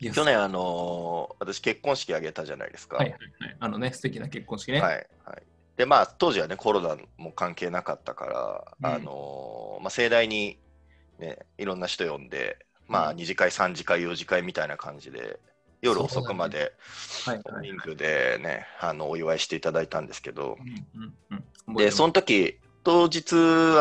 去年、あのー私結婚式あげたじゃないですか。はいはいはい。あのね、素敵な結婚式ね。はいはいでまあ当時はねコロナも関係なかったから、うんあのーまあ、盛大に、ね、いろんな人呼んで、まあ、うん2次会3次会4次会みたいな感じで夜遅くまではいはい。人数でねあのお祝いしていただいたんですけどうんうんうん。でその時当日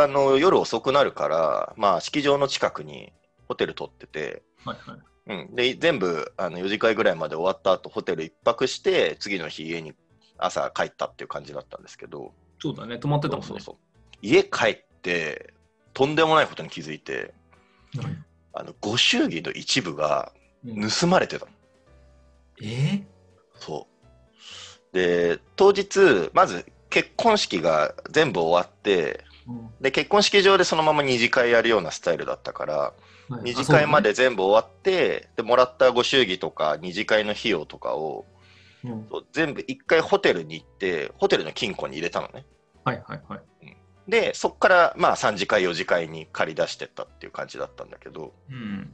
あの夜遅くなるから、まあ、式場の近くにホテル取ってて、はいはい。うん、で全部あの4次会ぐらいまで終わった後ホテル一泊して次の日家に朝帰ったっていう感じだったんですけど。そうだね、泊まってたもんね。そうそうそう。家帰ってとんでもないことに気づいてうんあのご祝儀の一部がうん。盗まれてたの、え？そう。で当日まず結婚式が全部終わってーで結婚式場でそのまま二次会やるようなスタイルだったからはい。二次会まで全部終わって、でもらったご祝儀とか二次会の費用とかをうねうん全部一回ホテルに行ってホテルの金庫に入れたのね。はいはいはい。でそこからまあ3次会4次会に借り出してったっていう感じだったんだけど。うん。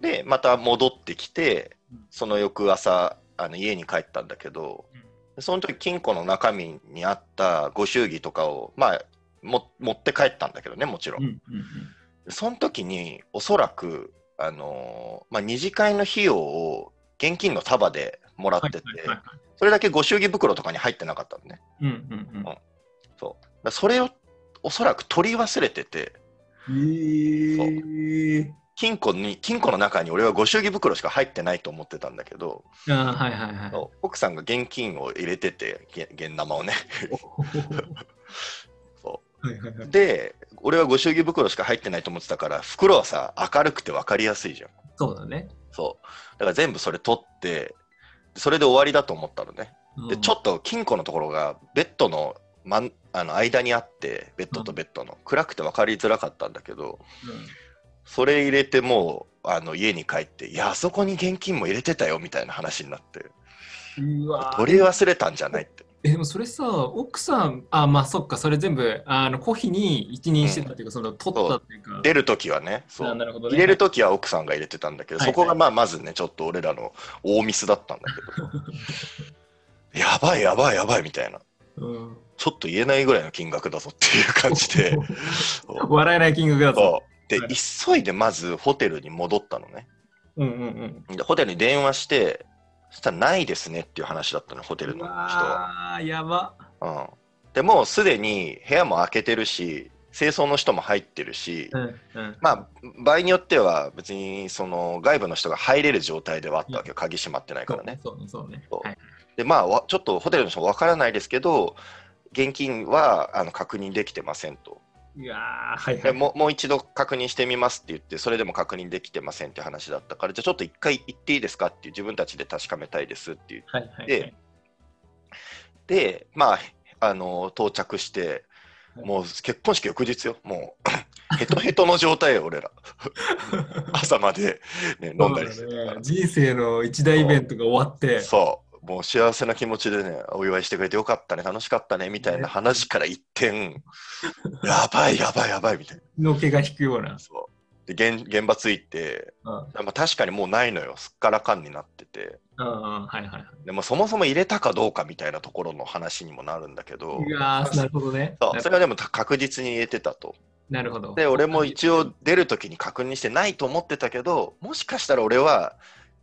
でまた戻ってきてうん。その翌朝あの家に帰ったんだけどその時金庫の中身にあったご祝儀とかをまあも持って帰ったんだけどねもちろん、うんうんその時におそらくあのーまあ、二次会の費用を現金の束でもらってて、はいはいはいはい。それだけご祝儀袋とかに入ってなかったのね。うんうんうん。そう。だからそれをおそらく取り忘れてて。えー。金庫に金庫の中に俺はご祝儀袋しか入ってないと思ってたんだけど、あーはいはいはい。奥さんが現金を入れててげ現生をね。そ はいはいはい。うで俺はご祝儀袋しか入ってないと思ってたから袋はさ明るくて分かりやすいじゃん。そうだね。そう。だから全部それ取ってそれで終わりだと思ったのね。でちょっっと金庫のところがベッドの真んあの間にあってベッドとベッドの、暗くて分かりづらかったんだけどそれ入れてもうあの家に帰っていやあそこに現金も入れてたよみたいな話になって。うわー。取り忘れたんじゃないってえでもそれさ、奥さん、あ、まあそっか、それ全部、あの、コヒに一任してたっていうか、その、取ったっていうか。出る時はねそう。あなるほどね。入れる時は奥さんが入れてたんだけど、はいそこがまあまずねちょっと俺らの大ミスだったんだけど。やばいやばいやばいみたいな。うん、ちょっと言えないぐらいの金額だぞっていう感じで。そ う笑えない金額だぞ。そう。で、はい。急いでまずホテルに戻ったのね。うんうんうん。でホテルに電話してそしたらないですねっていう話だったのホテルの人は、ああ、やば。うん、でもうすでに部屋も開けてるし清掃の人も入ってるし、うんうん。まあ場合によっては別にその外部の人が入れる状態ではあったわけよ、鍵閉まってないからね。そうね、そうね。はい。でまあわちょっとホテルの人もわからないですけど現金はあの確認できてませんといやーはいはい。でもうもう一度確認してみますって言ってそれでも確認できてませんって話だったからじゃあちょっと一回言っていいですかっていう自分たちで確かめたいですって言っはいはいはい。でてまああの到着してもう結婚式翌日よもう ヘトヘトの状態よ俺ら 朝まで、ね、飲んだりしてね人生の一大イベントが終わって。そう、もう幸せな気持ちでね、お祝いしてくれてよかったね、楽しかったね、みたいな話から一転、やばいやばいやばいみたいのけが引くようなな。。そうで現現場着いて、うんまあ、確かにもうないのよ、すっからかんになってて、うんうん、はいはい。でもそもそも入れたかどうかみたいなところの話にもなるんだけど、うわーなるほどね。そうそれはでも確実に入れてたと。なるほど。で、俺も一応出るときに確認してないと思ってたけど、もしかしたら俺は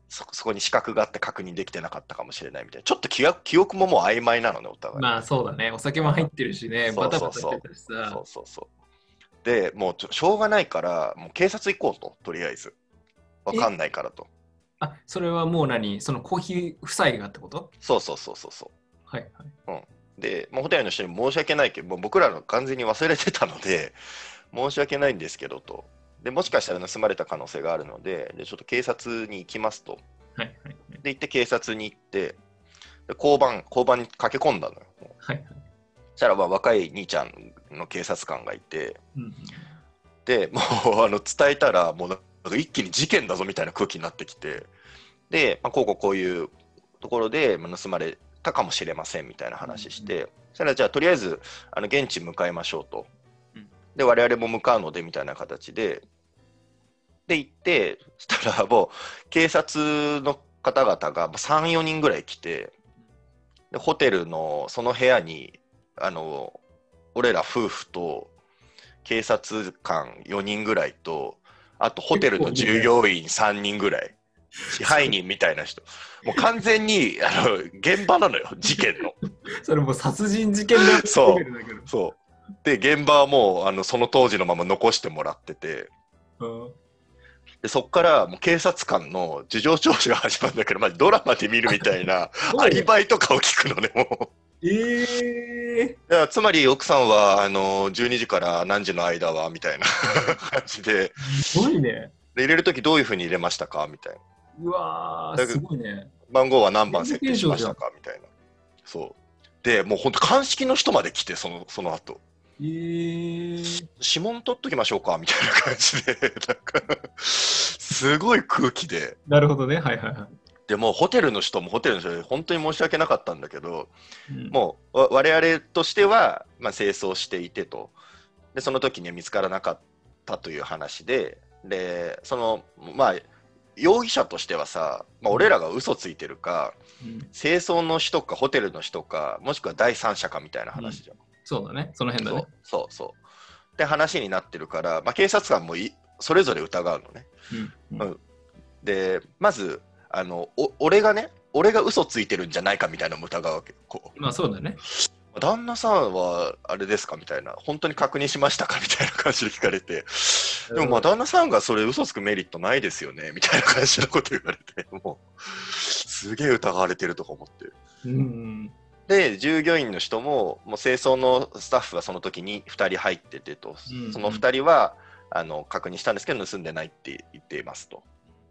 そそこに資格があって確認できてなかったかもしれないみたいな。ちょっと記憶記憶ももう曖昧なのね、お互い。まあそうだね。お酒も入ってるしね。バタバタしてたしさそう。そうそう。で、もうしょうがないから、もう警察行こうと、とりあえず。わかんないからと。あ、それはもう何？そのコーヒー夫妻がってこと？そうそうそうそうそはいはい。う。で、もうホテルの人に申し訳ないけど、僕らの完全に忘れてたので、申し訳ないんですけどと。で、もしかしたら盗まれた可能性があるので、でちょっと警察に行きますと。はいはいで、行って警察に行って、で交番、交番に駆け込んだのよ。はい。はい。そしたらまあ若い兄ちゃんの警察官がいて、うんでもう あの伝えたらもうなんか一気に事件だぞみたいな空気になってきて。で、まあ、こうこうこういうところでまあ盗まれたかもしれませんみたいな話して、そしたらじゃあとりあえずあの現地向かいましょうと、うんで我々も向かうのでみたいな形でで行って、そしたらもう警察の方々が3、4人ぐらい来て、でホテルのその部屋に、あの、俺ら夫婦と警察官4人ぐらいと、あとホテルの従業員3人ぐらい、支配人みたいな人、もう完全にあの現場なのよ、事件の。それもう殺人事件だそうそう。で、現場はもうあのその当時のまま残してもらってて、うん。でそこからもう警察官の事情聴取が始まるんだけど、まあ、ドラマで見るみたいな アリバイとかを聞くのね、もう。ええだからつまり奥さんはあの12時から何時の間はみたいな感じで。すごいね。で入れるときどういうふうに入れましたか？みたいな。うわすごいね。番号は何番設定しましたか？みたいな。そう。でもう本当鑑識の人まで来てそのその後えー、指紋取っときましょうかみたいな感じで。なんかすごい空気で。なるほどね。はいはいはい。でもうホテルの人もホテルの人で本当に申し訳なかったんだけどうん。もうわ我々としては、まあ、清掃していてと。でその時には見つからなかったという話で。でそのまあ容疑者としてはさ、まあ、俺らが嘘ついてるかうん。清掃の人かホテルの人かもしくは第三者かみたいな話じゃん。そうだね。その辺だね。そうそうそう。って話になってるから、まあ、警察官もいそれぞれ疑うのね。うんうんでまずあのお俺がね俺が嘘ついてるんじゃないかみたいなのも疑うわけこうまあそうだね。旦那さんはあれですかみたいな本当に確認しましたかみたいな感じで聞かれてでもまあ旦那さんがそれ嘘つくメリットないですよねみたいな感じのこと言われてもうすげえ疑われてるとか思ってうん。で従業員の人ももう清掃のスタッフはその時に2人入っててと、うん。その2人はあの確認したんですけど盗んでないって言っていますと、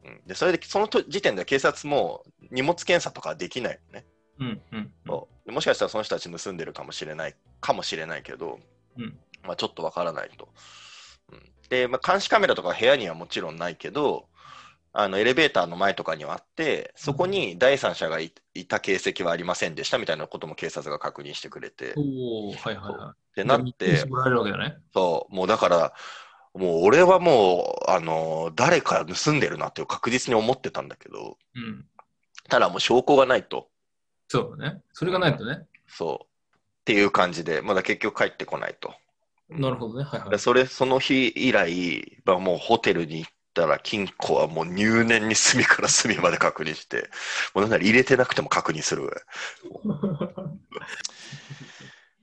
うん、でそれでそのと時点では警察も荷物検査とかはできないのね、うん。うん。そう。でもしかしたらその人たち盗んでるかもしれないかもしれないけど、うん。まあ、ちょっとわからないと、うん、で、まあ、監視カメラとか部屋にはもちろんないけどあのエレベーターの前とかにはあってそこに第三者がいいた形跡はありませんでしたみたいなことも警察が確認してくれて、おおはいはいはってい。なってね。そうもうだからもう俺はもうあの誰か盗んでるなって確実に思ってたんだけどうん。ただもう証拠がないとそうだね。それがないとね。そうっていう感じでまだ結局帰ってこないと。なるほどね。はいはいで。それその日以来、まあ、もうホテルに行ったら金庫はもう入念に隅から隅まで確認してもうなんなら入れてなくても確認するぐらい。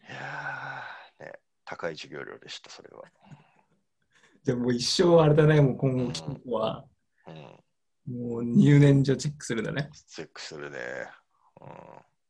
いやーね高い授業料でしたそれは、じゃあもう一生あれだね。もう今後、金庫は、うん、もう入念上チェックするんだね。チェックするね、うん